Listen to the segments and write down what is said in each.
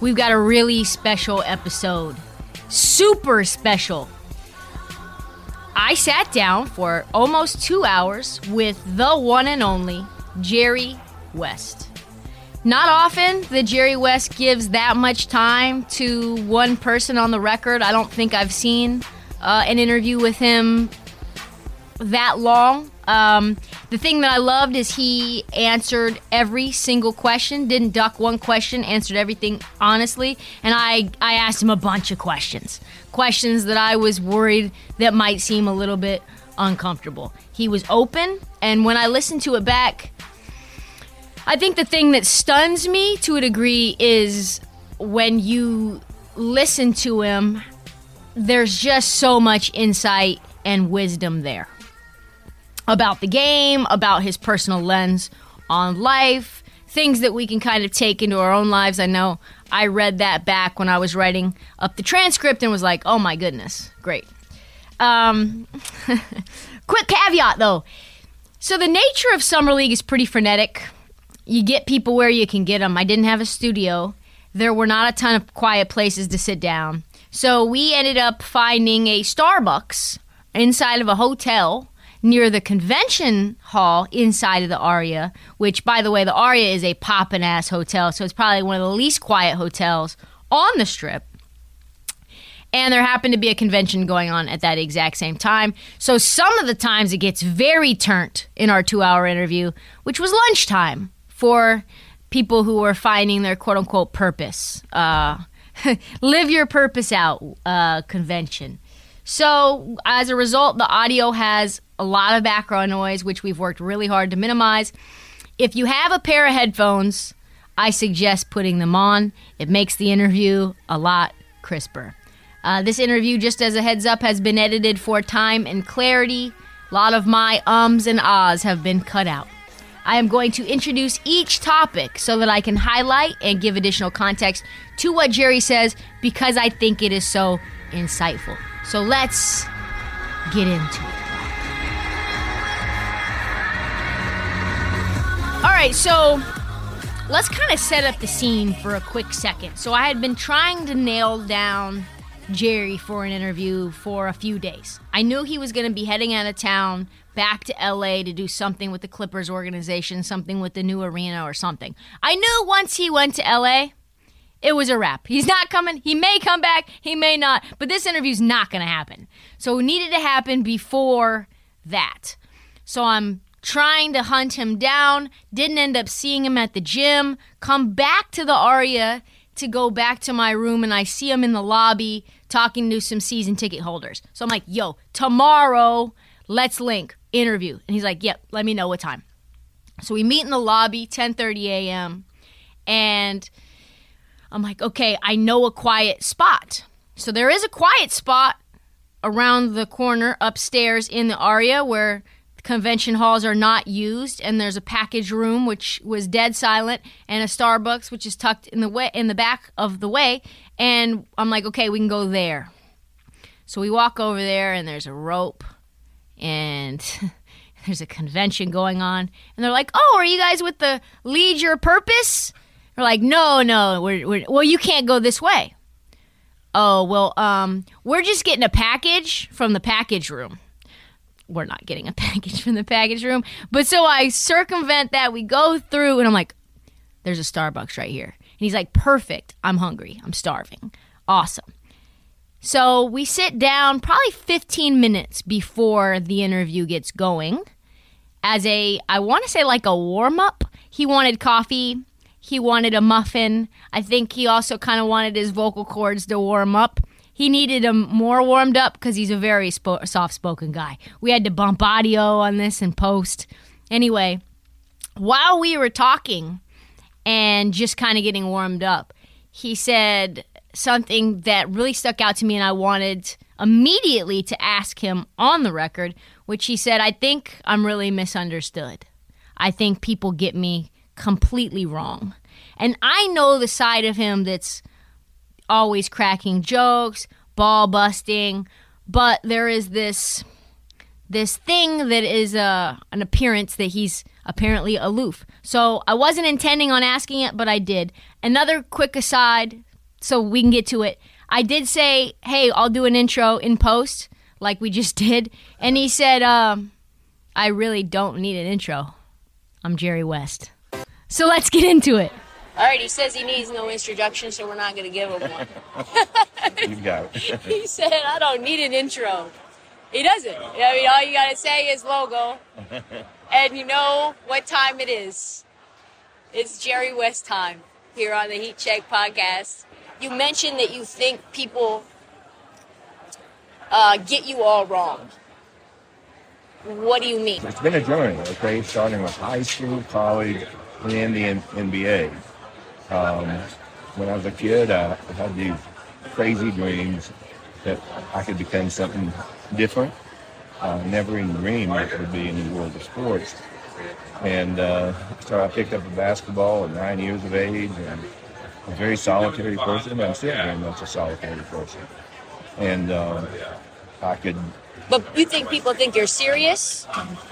we've got a really special episode. Super special. I sat down for almost two hours with the one and only Jerry West. Not often that Jerry West gives that much time to one person on the record. I don't think I've seen uh, an interview with him that long. Um, the thing that I loved is he answered every single question, didn't duck one question, answered everything honestly. And I, I asked him a bunch of questions, questions that I was worried that might seem a little bit uncomfortable. He was open, and when I listened to it back, I think the thing that stuns me to a degree is when you listen to him, there's just so much insight and wisdom there about the game, about his personal lens on life, things that we can kind of take into our own lives. I know I read that back when I was writing up the transcript and was like, oh my goodness, great. Um, quick caveat though. So the nature of Summer League is pretty frenetic. You get people where you can get them. I didn't have a studio. There were not a ton of quiet places to sit down. So we ended up finding a Starbucks inside of a hotel near the convention hall inside of the Aria, which, by the way, the Aria is a poppin' ass hotel, so it's probably one of the least quiet hotels on the strip. And there happened to be a convention going on at that exact same time. So some of the times it gets very turnt in our two hour interview, which was lunchtime for people who were finding their quote unquote purpose. Uh, live your purpose out uh, convention. So, as a result, the audio has a lot of background noise, which we've worked really hard to minimize. If you have a pair of headphones, I suggest putting them on. It makes the interview a lot crisper. Uh, this interview, just as a heads up, has been edited for time and clarity. A lot of my ums and ahs have been cut out. I am going to introduce each topic so that I can highlight and give additional context to what Jerry says because I think it is so insightful. So let's get into it. All right, so let's kind of set up the scene for a quick second. So I had been trying to nail down Jerry for an interview for a few days. I knew he was going to be heading out of town back to LA to do something with the Clippers organization, something with the new arena or something. I knew once he went to LA, it was a wrap. He's not coming. He may come back, he may not, but this interview's not going to happen. So it needed to happen before that. So I'm trying to hunt him down, didn't end up seeing him at the gym, come back to the Aria to go back to my room and I see him in the lobby talking to some season ticket holders. So I'm like, "Yo, tomorrow, let's link, interview." And he's like, "Yep, let me know what time." So we meet in the lobby 10:30 a.m. and I'm like, "Okay, I know a quiet spot." So there is a quiet spot around the corner upstairs in the Aria where convention halls are not used and there's a package room which was dead silent and a starbucks which is tucked in the way in the back of the way and i'm like okay we can go there so we walk over there and there's a rope and there's a convention going on and they're like oh are you guys with the lead your purpose we're like no no we're, we're well you can't go this way oh well um we're just getting a package from the package room we're not getting a package from the package room. But so I circumvent that. We go through, and I'm like, there's a Starbucks right here. And he's like, perfect. I'm hungry. I'm starving. Awesome. So we sit down probably 15 minutes before the interview gets going. As a, I want to say like a warm up. He wanted coffee. He wanted a muffin. I think he also kind of wanted his vocal cords to warm up. He needed them more warmed up because he's a very soft spoken guy. We had to bump audio on this and post. Anyway, while we were talking and just kind of getting warmed up, he said, something that really stuck out to me, and I wanted immediately to ask him on the record, which he said, I think I'm really misunderstood. I think people get me completely wrong. And I know the side of him that's always cracking jokes, ball busting, but there is this this thing that is uh, an appearance that he's apparently aloof. So I wasn't intending on asking it, but I did. Another quick aside so we can get to it. I did say, hey, I'll do an intro in post, like we just did. And he said, um, I really don't need an intro. I'm Jerry West. So let's get into it. All right, he says he needs no introduction, so we're not going to give him one. You got it. he said, I don't need an intro. He doesn't. I mean, all you got to say is logo, and you know what time it is. It's Jerry West time here on the Heat Check podcast. You mentioned that you think people uh, get you all wrong. What do you mean? It's been a journey, okay, starting with high school, college, then the N- NBA. Um, when I was a kid, I had these crazy dreams that I could become something different. Uh, never even dreamed it would be in the world of sports. And uh, so I picked up a basketball at nine years of age and a very solitary person. I'm still very much a solitary person. And um, I could But you think people think you're serious?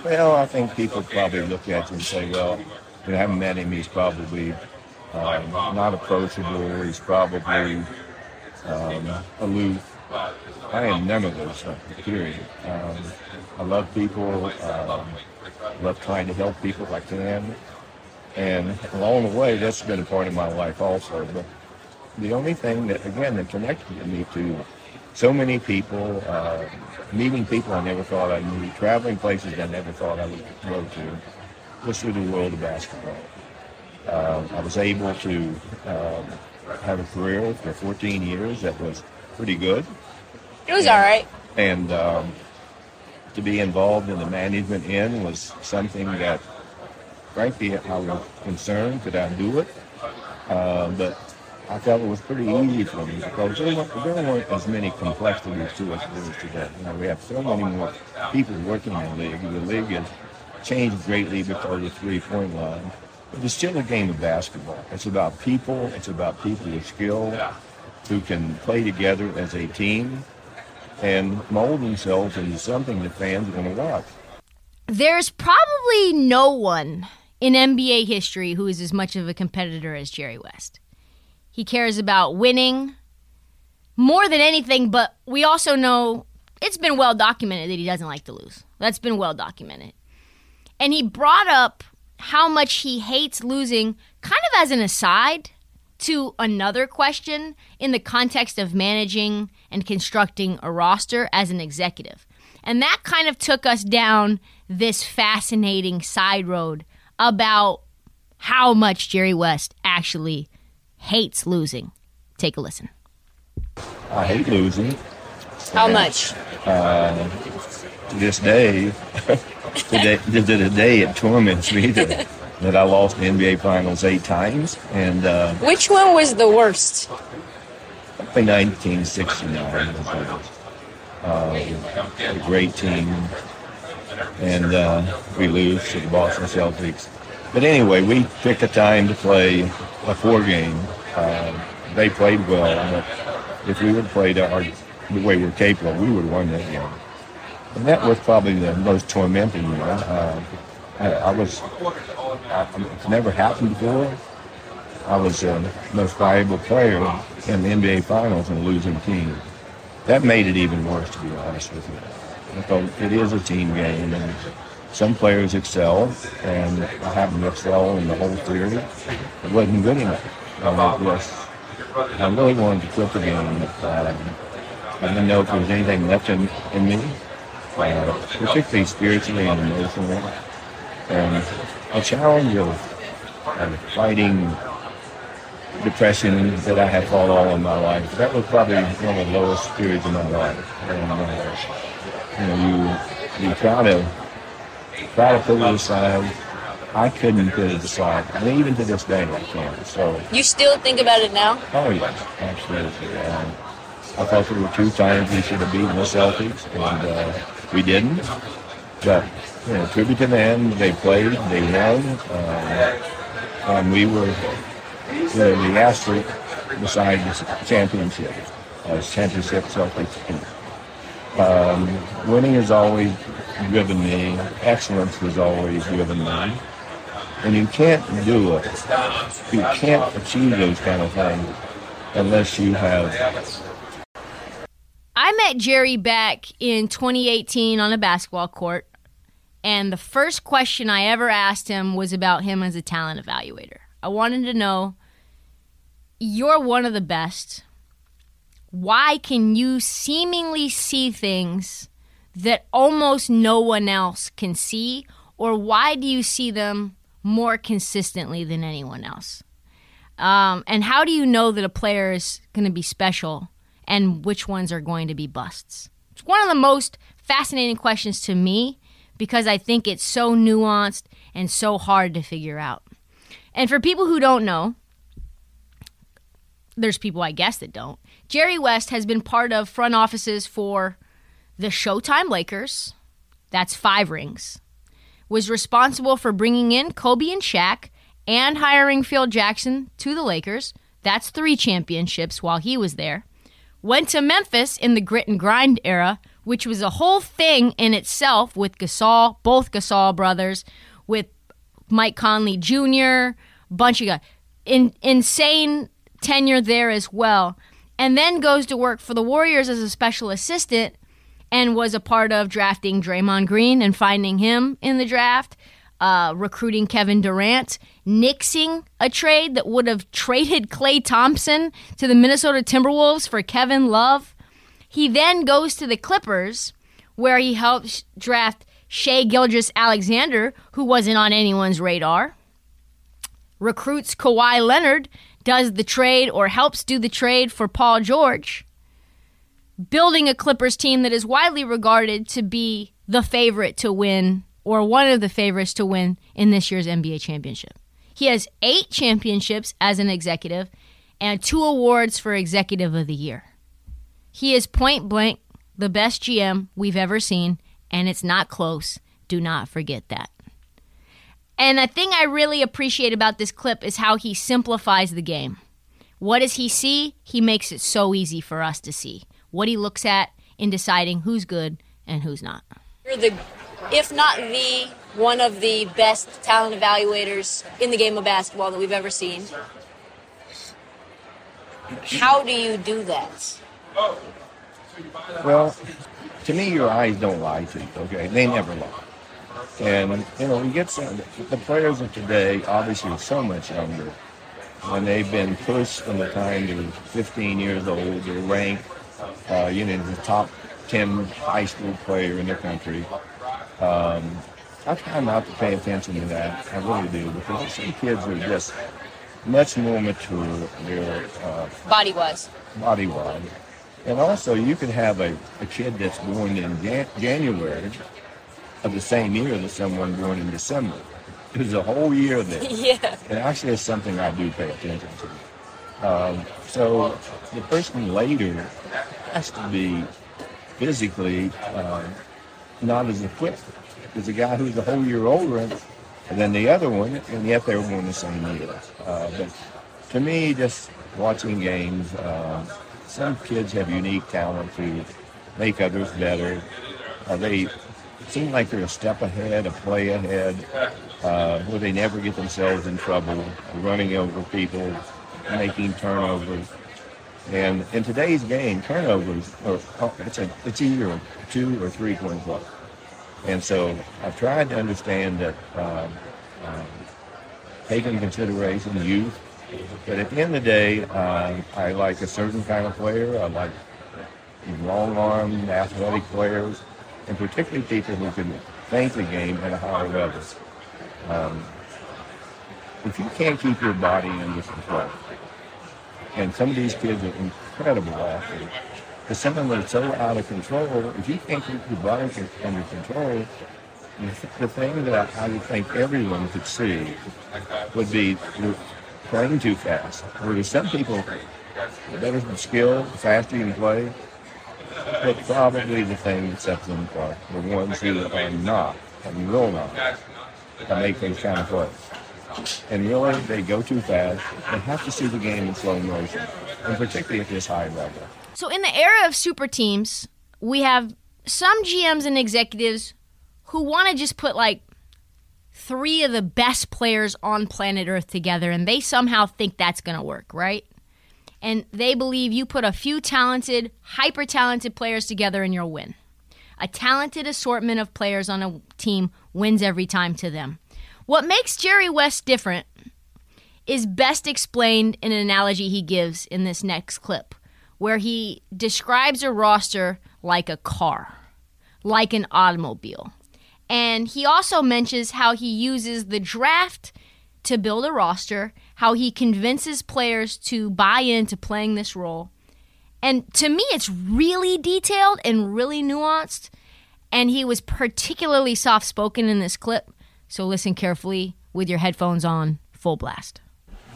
Well, I think people probably look at you and say, well, you haven't met him. He's probably um, not approachable. He's probably um, aloof. I am none of those things, period. Um, I love people. Um, love trying to help people if I can. And along the way, that's been a part of my life also. But the only thing that, again, that connected me to so many people, uh, meeting people I never thought I'd meet, traveling places I never thought I would go to, was through the world of basketball. Uh, I was able to um, have a career for 14 years that was pretty good. It was all right. And um, to be involved in the management end was something that, frankly, I was concerned could I do it. Uh, but I felt it was pretty easy for me because there weren't, there weren't as many complexities to us as there is today. You know, we have so many more people working in the league. The league has changed greatly because of the three-point line. But it's still a game of basketball. It's about people. It's about people with skill who can play together as a team and mold themselves into something that fans are going to watch. There's probably no one in NBA history who is as much of a competitor as Jerry West. He cares about winning more than anything, but we also know it's been well documented that he doesn't like to lose. That's been well documented. And he brought up how much he hates losing kind of as an aside to another question in the context of managing and constructing a roster as an executive. And that kind of took us down this fascinating side road about how much Jerry West actually hates losing. Take a listen. I hate losing. How much? Uh, to this day, today, to the day it torments me that, that I lost the NBA Finals eight times. And uh, Which one was the worst? in 1969 was a, uh, a great team. And uh, we lose to the Boston Celtics. But anyway, we picked a time to play a four game. Uh, they played well, but if we would have played our, the way we're capable, we would have won that game. And that was probably the most tormenting one. Uh, I, I was, I, it's never happened before. I was the most valuable player in the NBA Finals and a losing team. That made it even worse, to be honest with you. Because it is a team game, and some players excel, and I happen to excel in the whole theory. It wasn't good enough. And it was, I really wanted to quit the game. Um, I didn't know if there was anything left in, in me, uh, particularly spiritually and emotionally. And a challenge of, of fighting depression that I had fought all of my life. That was probably one of the lowest periods of my life. And, uh, you know, you, you try to, try to put it aside. I couldn't put it aside. I mean, even to this day, I can't. So, You still think about it now? oh yes, absolutely. Um, I thought we were two times we should have beaten the Celtics, and uh, we didn't. But, you know, tribute to them, they played, they won, uh, and we were you know, the asterisk beside the championship, uh, championship Celtics. Um, winning has always driven me. Excellence has always driven me. And you can't do it. You can't achieve those kind of things unless you have I met Jerry back in 2018 on a basketball court, and the first question I ever asked him was about him as a talent evaluator. I wanted to know you're one of the best. Why can you seemingly see things that almost no one else can see? Or why do you see them more consistently than anyone else? Um, and how do you know that a player is going to be special and which ones are going to be busts? It's one of the most fascinating questions to me because I think it's so nuanced and so hard to figure out. And for people who don't know, there's people I guess that don't. Jerry West has been part of front offices for the Showtime Lakers. That's five rings. Was responsible for bringing in Kobe and Shaq and hiring Phil Jackson to the Lakers. That's three championships while he was there. Went to Memphis in the grit and grind era, which was a whole thing in itself with Gasol, both Gasol brothers, with Mike Conley Jr., bunch of guys. In, insane tenure there as well. And then goes to work for the Warriors as a special assistant and was a part of drafting Draymond Green and finding him in the draft, uh, recruiting Kevin Durant, nixing a trade that would have traded Klay Thompson to the Minnesota Timberwolves for Kevin Love. He then goes to the Clippers, where he helps draft Shai Gilgeous-Alexander, who wasn't on anyone's radar. Recruits Kawhi Leonard, does the trade or helps do the trade for Paul George, building a Clippers team that is widely regarded to be the favorite to win or one of the favorites to win in this year's NBA championship. He has eight championships as an executive and two awards for Executive of the Year. He is point blank the best GM we've ever seen, and it's not close. Do not forget that. And the thing I really appreciate about this clip is how he simplifies the game. What does he see? He makes it so easy for us to see. What he looks at in deciding who's good and who's not. You're the, if not the, one of the best talent evaluators in the game of basketball that we've ever seen. How do you do that? Well, to me, your eyes don't lie to you. Okay, they never lie. And you know, you get some the players of today obviously are so much younger. When they've been pushed from the time they're 15 years old, they're ranked, uh, you know, the top 10 high school player in the country. Um, I try not to pay attention to that. I really do because some kids are just much more mature. They're uh, Body wise. body wise. And also, you could have a, a kid that's born in Jan- January of the same year as someone born in December. There's a whole year there. Yeah. And actually, it's something I do pay attention to. Um, so the person later has to be physically uh, not as equipped as a guy who's a whole year older than the other one, and yet they were born the same year. Uh, but to me, just watching games, uh, some kids have unique talent to make others better. Uh, they seem like they're a step ahead, a play ahead, uh, where they never get themselves in trouble, running over people, making turnovers. And in today's game, turnovers are oh, it's a it's either two or three point play. And so I've tried to understand that um, um, take into consideration youth, but at the end of the day, uh, I like a certain kind of player. I like long arm athletic players, and particularly people who can think the game at a higher level. Um, if you can't keep your body under control, and some of these kids are incredible athletes, but some of them are so out of control, if you can't keep your body under control, the thing that I would think everyone could see would be playing too fast. Where some people, the better the skill, the faster you can play, but probably the thing that sets them apart, the ones who are not and will not make those kind of plays. And really, they go too fast. They have to see the game in slow motion, and particularly at this high level. So, in the era of super teams, we have some GMs and executives who want to just put like three of the best players on planet Earth together and they somehow think that's going to work, right? And they believe you put a few talented, hyper talented players together and you'll win. A talented assortment of players on a team wins every time to them. What makes Jerry West different is best explained in an analogy he gives in this next clip, where he describes a roster like a car, like an automobile. And he also mentions how he uses the draft to build a roster, how he convinces players to buy into playing this role. And to me, it's really detailed and really nuanced. And he was particularly soft spoken in this clip. So listen carefully with your headphones on, full blast.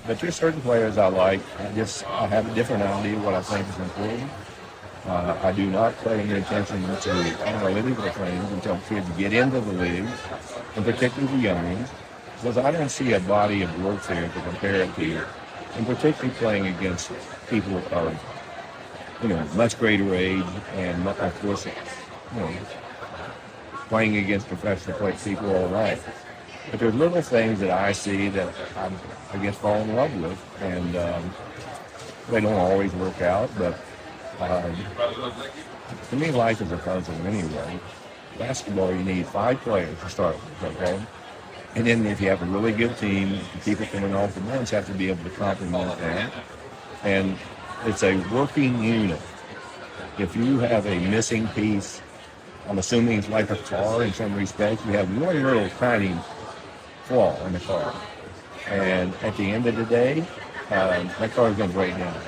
But there's certain players I like. I just I have a different idea of what I think is important. Uh, I do not pay any attention to analytical things until kids get into the league, and particularly the young ones, because I don't see a body of work there to compare it to, and particularly playing against people of, you know, much greater age, and of course, you know, playing against professional people all right. But there's little things that I see that I'm, I guess, fall in love with, and um, they don't always work out, but um, to me, life is a puzzle anyway. Basketball, you need five players to start with, okay? And then if you have a really good team, people coming off the bench have to be able to complement that. And it's a working unit. If you have a missing piece, I'm assuming it's like a car in some respects, you have one little tiny flaw in the car. And at the end of the day, um, that car is going to break down.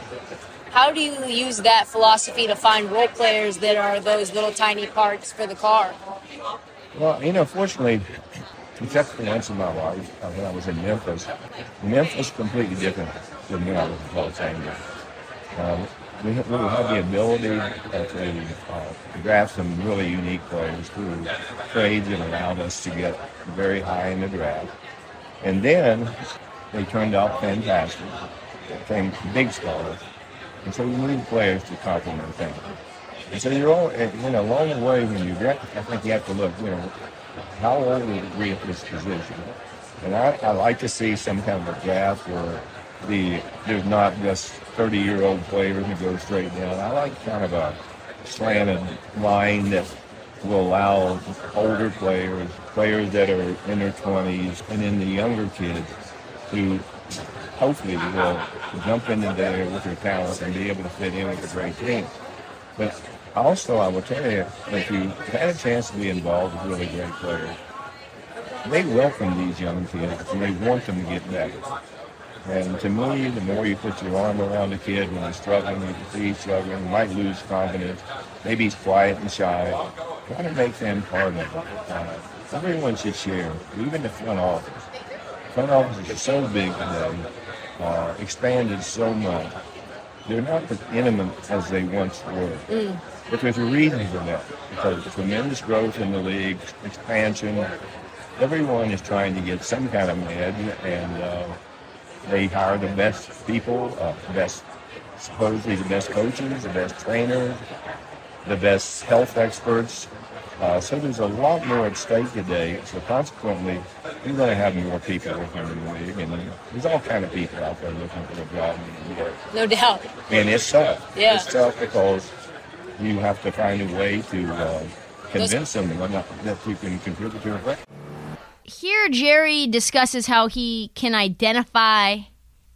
How do you use that philosophy to find role players that are those little tiny parts for the car? Well, you know, fortunately, except for once in my life uh, when I was in Memphis, Memphis completely different than when I was in Los Angeles. Um, we, we had the ability to uh, draft some really unique players through trades that allowed us to get very high in the draft. And then they turned out fantastic, became big stars. And so you need players to complement them. And so you're all, you know, along the way when you get, I think you have to look, you know, how old are we at this position? And I, I like to see some kind of a draft where the there's not just 30 year old players who go straight down. I like kind of a slanted line that will allow older players, players that are in their 20s, and then the younger kids who hopefully will jump into there with their talents and be able to fit in with a great team. But also, I will tell you, that if you had a chance to be involved with really great players, they welcome these young kids and they want them to get better. And to me, the more you put your arm around a kid when he's struggling, you can see he's struggling, might lose confidence, maybe he's quiet and shy, try to make them part of it. Uh, everyone should share, even the front office. Front office is so big today uh, expanded so much. They're not as intimate as they once were. Mm. But there's a reason for that. Because tremendous growth in the league, expansion, everyone is trying to get some kind of edge, and uh, they hire the best people, uh, the best, supposedly the best coaches, the best trainers, the best health experts, uh, so there's a lot more at stake today. So consequently, you're going to have more people working in the league, and there's all kind of people out there looking for a job in the league. No doubt. And it's tough. Yeah. It's tough because you have to find a way to uh, convince them that you can contribute to a Here, Jerry discusses how he can identify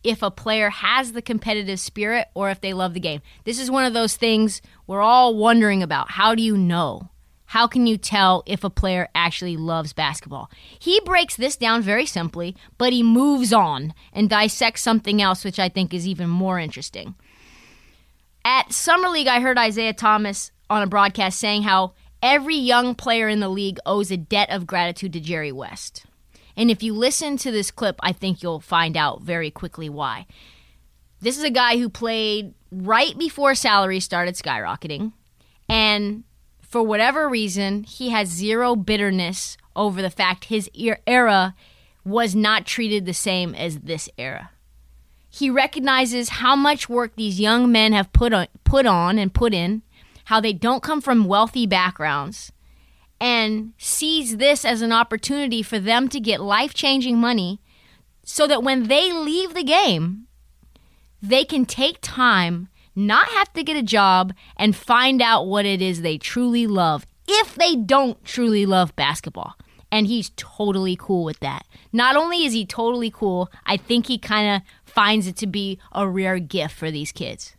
if a player has the competitive spirit or if they love the game. This is one of those things we're all wondering about. How do you know? How can you tell if a player actually loves basketball? He breaks this down very simply, but he moves on and dissects something else, which I think is even more interesting. At Summer League, I heard Isaiah Thomas on a broadcast saying how every young player in the league owes a debt of gratitude to Jerry West. And if you listen to this clip, I think you'll find out very quickly why. This is a guy who played right before salary started skyrocketing. And for whatever reason, he has zero bitterness over the fact his era was not treated the same as this era. He recognizes how much work these young men have put on, put on and put in, how they don't come from wealthy backgrounds, and sees this as an opportunity for them to get life changing money so that when they leave the game, they can take time not have to get a job and find out what it is they truly love if they don't truly love basketball. And he's totally cool with that. Not only is he totally cool, I think he kind of finds it to be a rare gift for these kids.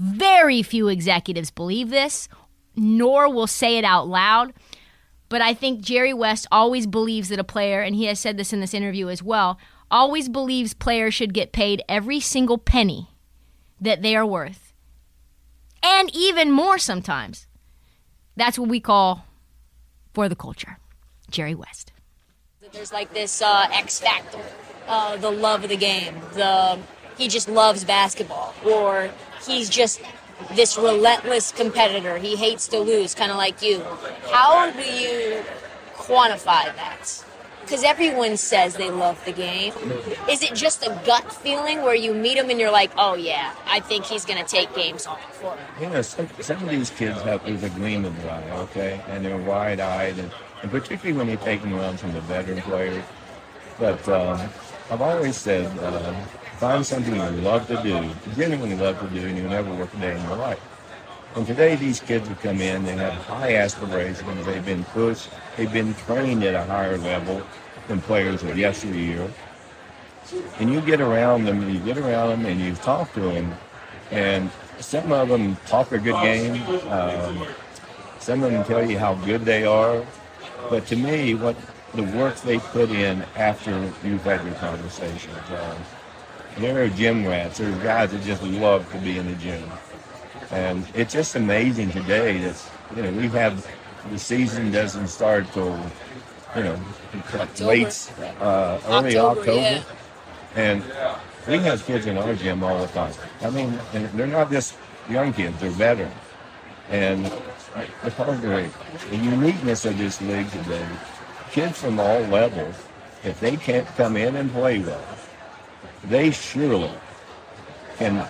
Very few executives believe this, nor will say it out loud. But I think Jerry West always believes that a player, and he has said this in this interview as well, always believes players should get paid every single penny that they are worth. And even more sometimes. That's what we call for the culture. Jerry West. There's like this uh, X factor, uh, the love of the game, the he just loves basketball, or he's just this relentless competitor. He hates to lose, kind of like you. How do you quantify that? because everyone says they love the game. Is it just a gut feeling where you meet him and you're like, oh yeah, I think he's going to take games off know, some, some of these kids have there's a gleam in their eye, okay, and they're wide-eyed, and, and particularly when you're taking them from the veteran players. But um, I've always said, uh, find something you love to do, genuinely love to do, and you'll never work a day in your life. And today, these kids have come in, they have high aspirations, they've been pushed, they've been trained at a higher level, than players of yesteryear. And you get around them, and you get around them, and you talk to them, and some of them talk a good game. Um, some of them tell you how good they are. But to me, what the work they put in after you've had your conversations, uh, there are gym rats. There's guys that just love to be in the gym. And it's just amazing today that, you know, we have the season doesn't start till you know, late, uh, early October. October. Yeah. And we have kids in our gym all the time. I mean, and they're not just young kids, they're veterans. And because of the uniqueness of this league today, kids from all levels, if they can't come in and play well, they surely can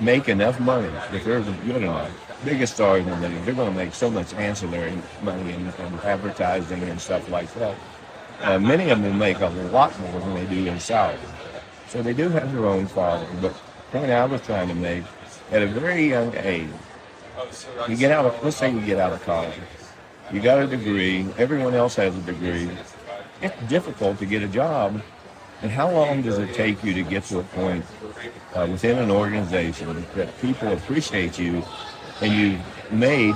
make enough money if they're good enough biggest stars in the league, they're going to make so much ancillary money in, in advertising and stuff like that. Uh, many of them make a lot more than they do in salary. So they do have their own following. But the point I was trying to make, at a very young age, you get out of, let's say you get out of college, you got a degree, everyone else has a degree. It's difficult to get a job. And how long does it take you to get to a point uh, within an organization that people appreciate you and you've made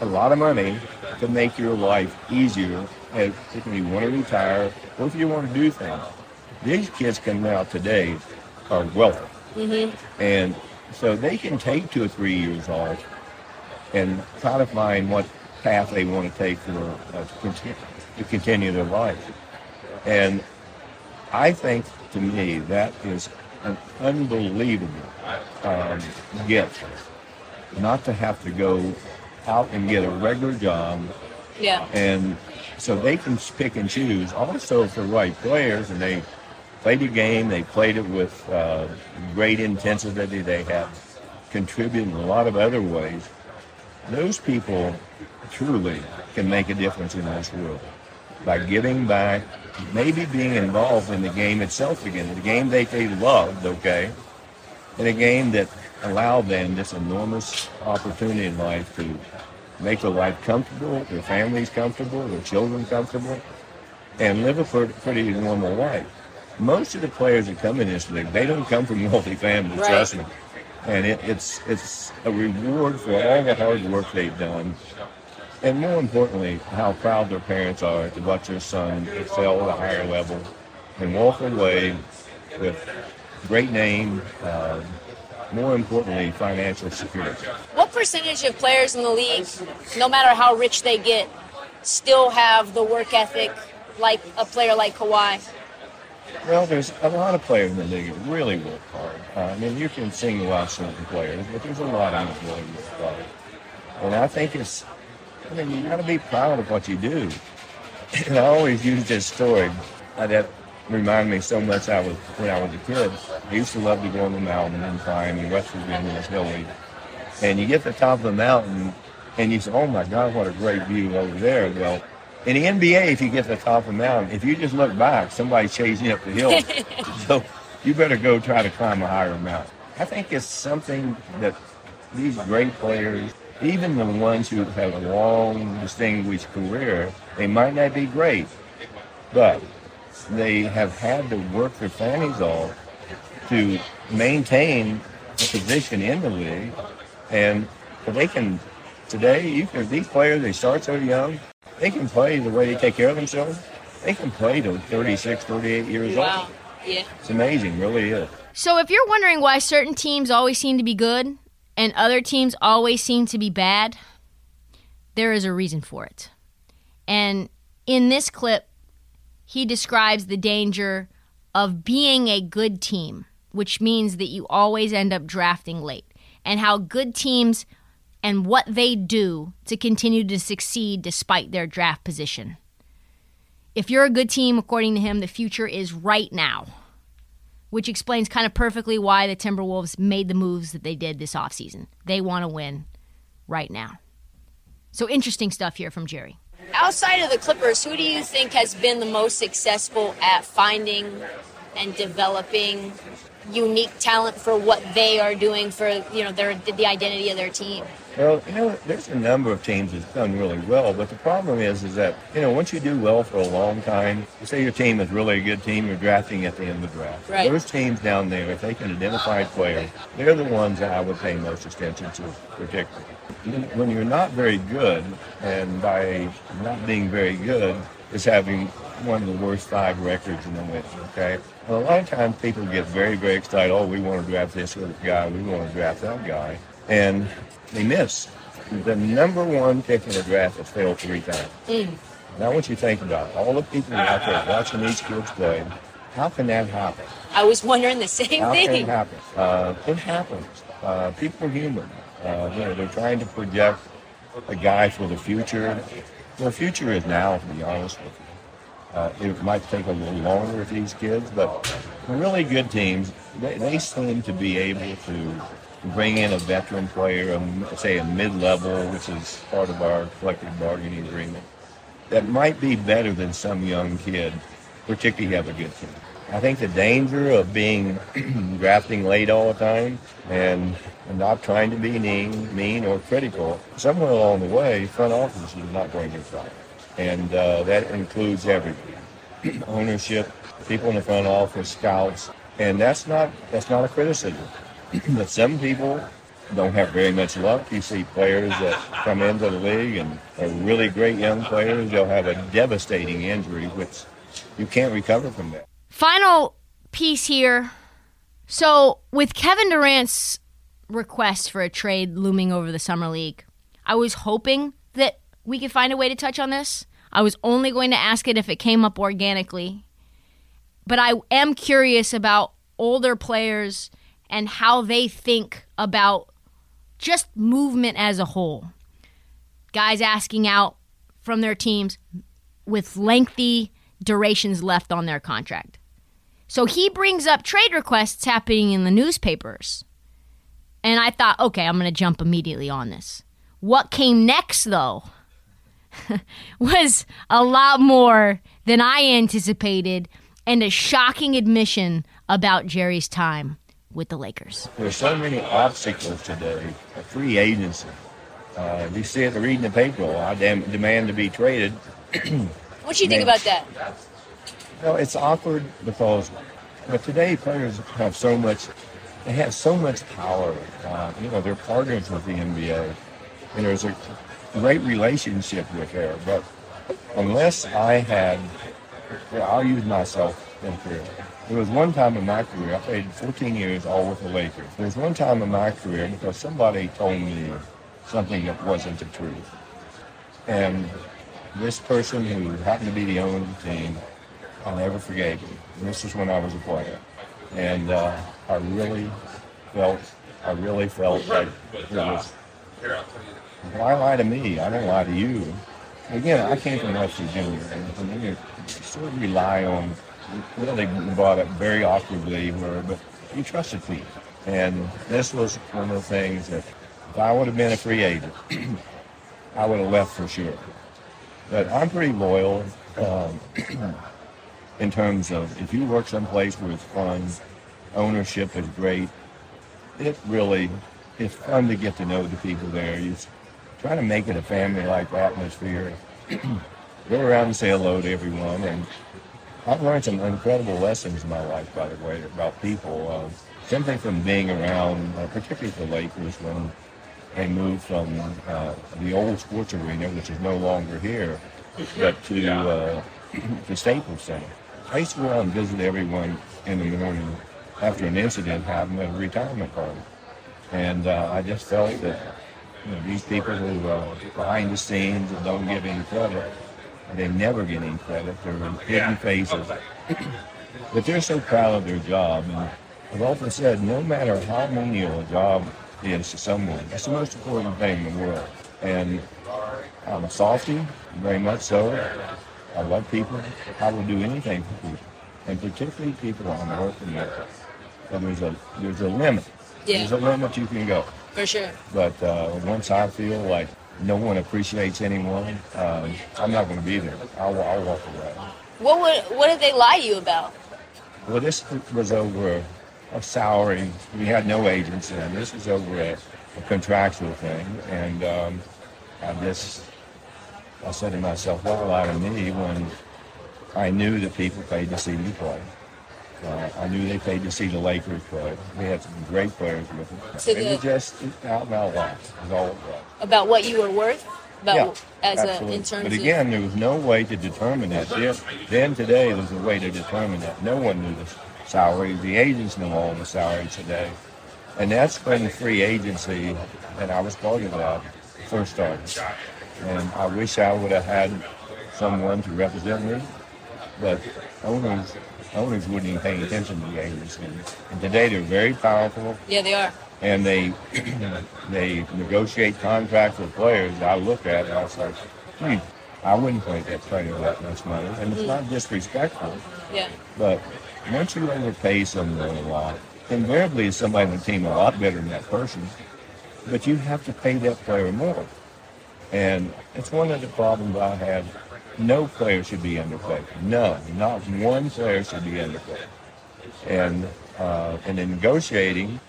a lot of money to make your life easier if you want to retire or if you want to do things. These kids coming out today are wealthy. Mm-hmm. And so they can take two or three years off and try to find what path they want to take for, uh, to, continue, to continue their life. And I think to me that is an unbelievable um, gift not to have to go out and get a regular job. Yeah. And so they can pick and choose. Also, for the right players, and they played the game, they played it with uh, great intensity. They have contributed in a lot of other ways. Those people truly can make a difference in this world by giving back, maybe being involved in the game itself again, the game that they loved, okay, in a game that allowed them this enormous opportunity in life to make their life comfortable, their families comfortable, their children comfortable, and live a pretty normal life. most of the players that come in this league, they don't come from wealthy families, Right. trust me. And it, it's it's a reward for all the hard work they've done, and more importantly, how proud their parents are to watch their son excel at a higher level and walk away with great name. Uh, more importantly, financial security. What percentage of players in the league, no matter how rich they get, still have the work ethic like a player like Kawhi? Well, there's a lot of players in the league that really work hard. Uh, I mean, you can single out certain players, but there's a lot of them that really work hard. And I think it's, I mean, you got to be proud of what you do. And I always use this story that reminded me so much I was when I was a kid. I used to love to go on the mountain and climb in West Virginia, it's hilly. And you get to the top of the mountain, and you say, "Oh my God, what a great view over there!" Well, in the NBA, if you get to the top of the mountain, if you just look back, somebody's chasing you up the hill. so you better go try to climb a higher mountain. I think it's something that these great players, even the ones who have a long, distinguished career, they might not be great, but they have had to work their fannies off to maintain a position in the league. And if they can, today, you can, these players, they start so young, they can play the way they take care of themselves. They can play to 36, 38 years old. Yeah. It's amazing, really is. So if you're wondering why certain teams always seem to be good and other teams always seem to be bad, there is a reason for it. And in this clip, he describes the danger of being a good team, which means that you always end up drafting late, and how good teams and what they do to continue to succeed despite their draft position. If you're a good team, according to him, the future is right now which explains kind of perfectly why the Timberwolves made the moves that they did this offseason. They want to win right now. So interesting stuff here from Jerry. Outside of the Clippers, who do you think has been the most successful at finding and developing unique talent for what they are doing for you know their the identity of their team? Well, you know, there's a number of teams that's done really well, but the problem is, is that you know, once you do well for a long time, say your team is really a good team, you're drafting at the end of the draft. Right. Those teams down there, if they can identify a player, they're the ones that I would pay most attention to, particularly. When you're not very good, and by not being very good, is having one of the worst five records in the league. Okay, a lot of times people get very, very excited. Oh, we want to draft this other guy. We want to draft that guy, and they miss. The number one pick in the draft has failed three times. Now, what you think about all the people out there watching these kids play. How can that happen? I was wondering the same thing. How can it happen? Uh, it happens. Uh, people are human. Uh, you know, they're trying to project a guy for the future. The future is now, to be honest with you. Uh, it might take a little longer with these kids, but really good teams, they, they seem to be able to bring in a veteran player, um, say a mid-level, which is part of our collective bargaining agreement, that might be better than some young kid, particularly have a good team. I think the danger of being drafting late all the time and not trying to be mean, mean or critical, somewhere along the way, front office is not going to right. And uh, that includes everything. Ownership, people in the front office, scouts, and that's not that's not a criticism. but some people don't have very much luck. You see players that come into the league and are really great young players. They'll have a devastating injury, which you can't recover from that. Final piece here. So, with Kevin Durant's request for a trade looming over the Summer League, I was hoping we could find a way to touch on this. I was only going to ask it if it came up organically. But I am curious about older players and how they think about just movement as a whole. Guys asking out from their teams with lengthy durations left on their contract. So he brings up trade requests happening in the newspapers. And I thought, okay, I'm going to jump immediately on this. What came next, though, was a lot more than I anticipated and a shocking admission about Jerry's time with the Lakers. There's so many obstacles today. A free agency. Uh, you see it reading the paper. I dem- demand to be traded. What do you think about that? No, it's awkward because but today players have so much. They have so much power. Uh, you know, they're partners with the NBA, and there's a great relationship with her, But unless I had, well, I'll use myself in career. There was one time in my career, I played 14 years all with the Lakers. There was one time in my career because somebody told me something that wasn't the truth. And this person who happened to be the owner of the team, I never forgave him. This was when I was a player. And uh, I really felt, I really felt like it was, why lie to me? I don't lie to you. Again, I came from West Virginia, and you sort of rely on, really brought up very awkwardly, where, but you trusted me. And this was one of the things that if I would have been a free agent, I would have left for sure. But I'm pretty loyal um, in terms of if you work someplace where it's fun, ownership is great, it really it's fun to get to know the people there. You try to make it a family-like atmosphere. Go around and say hello to everyone, and I've learned some incredible lessons in my life, by the way, about people. Uh, simply from being around, uh, particularly the Lakers, when they moved from uh, the old sports arena, which is no longer here, but to uh, the Staples Center. I used to go out and visit everyone in the morning after an incident happened at a retirement party. And uh, I just felt that you know, these people who are behind the scenes and don't give any credit, they never get any credit. They're hidden faces. but they're so proud of their job. And I've often said, no matter how menial a job is to someone, it's the most important thing in the world. And I'm a softy, very much so. I love people. I will do anything for people, and particularly people I'm working with. And there's a there's a limit. Yeah. There's a limit you can go. For sure. But uh, once I feel like no one appreciates anyone, um, I'm not going to be there. I'll, I'll walk away. What would what did they lie to you about? Well, this was over a salary. We had no agents then. This was over a, a contractual thing. And um, I just, I said to myself, why lie to me when I knew that people paid to see me play? Uh, I knew they paid to see the Lakers play. We had some great players with us. So it was just out and out. Is all it was. About what you were worth? About Yeah, as a absolutely. in terms But of again, there was no way to determine that. Then, then today, there's a way to determine that. No one knew the salary. The agents know all the salaries today. And that's when free agency, and I was part of that, first started. And I wish I would have had someone to represent me, but owners owners wouldn't even pay attention to the agency. And today they're very powerful Yeah, they are. and they they negotiate contracts with players. I look at it, I was like, hmm, I wouldn't pay that player that much money, and it's not disrespectful. Yeah. But once you overpay someone a lot, invariably it's somebody on the team a lot better than that person, but you have to pay that player more. And it's one of the problems I have. No player should be underpaid. No, not one player should be underpaid. And uh, and in negotiating,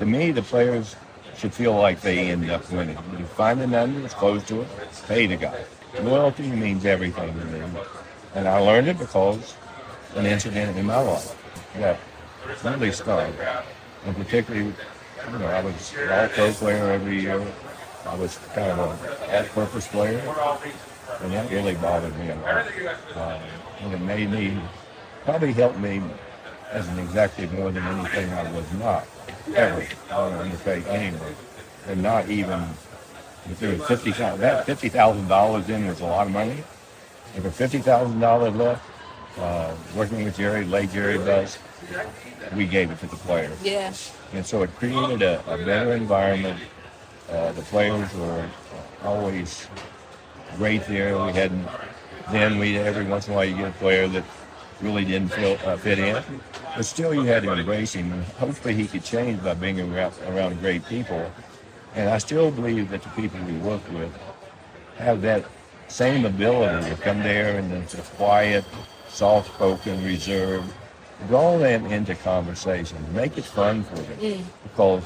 to me, the players should feel like they end up winning. You find a number that's close to it, pay the guy. Loyalty means everything to me. And I learned it because an incident in my life that really stung. And particularly, you know, I was an all-pro player every year. I was kind of a all-purpose player. And that really bothered me a lot. Um, and it made me, probably helped me as an executive more than anything I was not ever on an underpaid anyway. And not even, if there was fifty thousand, that fifty thousand dollars in was a lot of money. If thousand dollars left, uh, working with Jerry, late Jerry Buss, we gave it to the players. Yeah. And so it created a, a better environment. Uh, the players were always great there. We had then we every once in a while you get a player that really didn't feel, uh, fit in, but still you had to embrace him. And hopefully he could change by being around, around great people. And I still believe that the people we work with have that same ability to come there and it's a quiet, soft-spoken, reserved, draw them into conversation, make it fun for them, because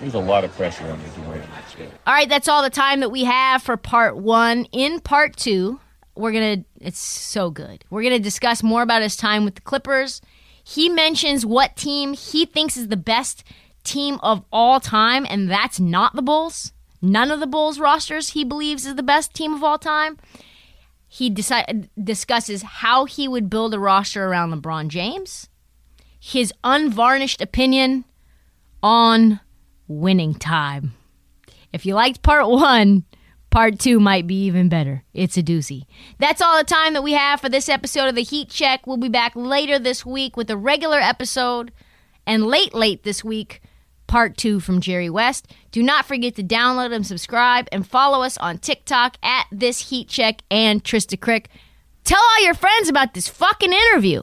there's a lot of pressure on win this game. All right, that's all the time that we have for part one. In part two, we're gonna. It's so good. We're gonna discuss more about his time with the Clippers. He mentions what team he thinks is the best team of all time, and that's not the Bulls. None of the Bulls rosters he believes is the best team of all time. He discusses how he would build a roster around LeBron James, his unvarnished opinion on winning time. If you liked part one, part two might be even better. It's a doozy. That's all the time that we have for this episode of the Heat Check. We'll be back later this week with a regular episode, and late, late this week, part two from Jerry West. Do not forget to download and subscribe and follow us on TikTok at This Heat Check and Trista Crick. Tell all your friends about this fucking interview.